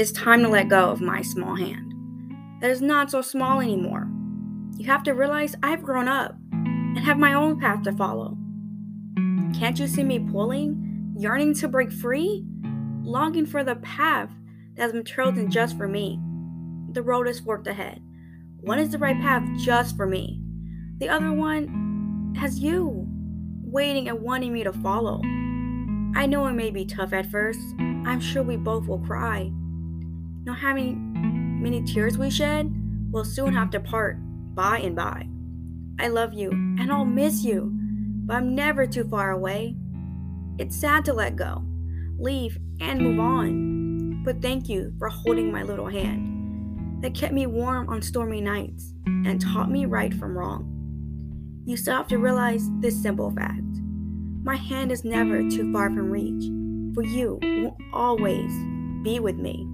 It's time to let go of my small hand. That is not so small anymore. You have to realize I've grown up and have my own path to follow. Can't you see me pulling, yearning to break free, longing for the path that has been chosen just for me? The road is forked ahead. One is the right path just for me. The other one has you, waiting and wanting me to follow. I know it may be tough at first. I'm sure we both will cry. Know how many, many tears we shed? We'll soon have to part by and by. I love you and I'll miss you, but I'm never too far away. It's sad to let go, leave, and move on. But thank you for holding my little hand that kept me warm on stormy nights and taught me right from wrong. You still have to realize this simple fact my hand is never too far from reach, for you will always be with me.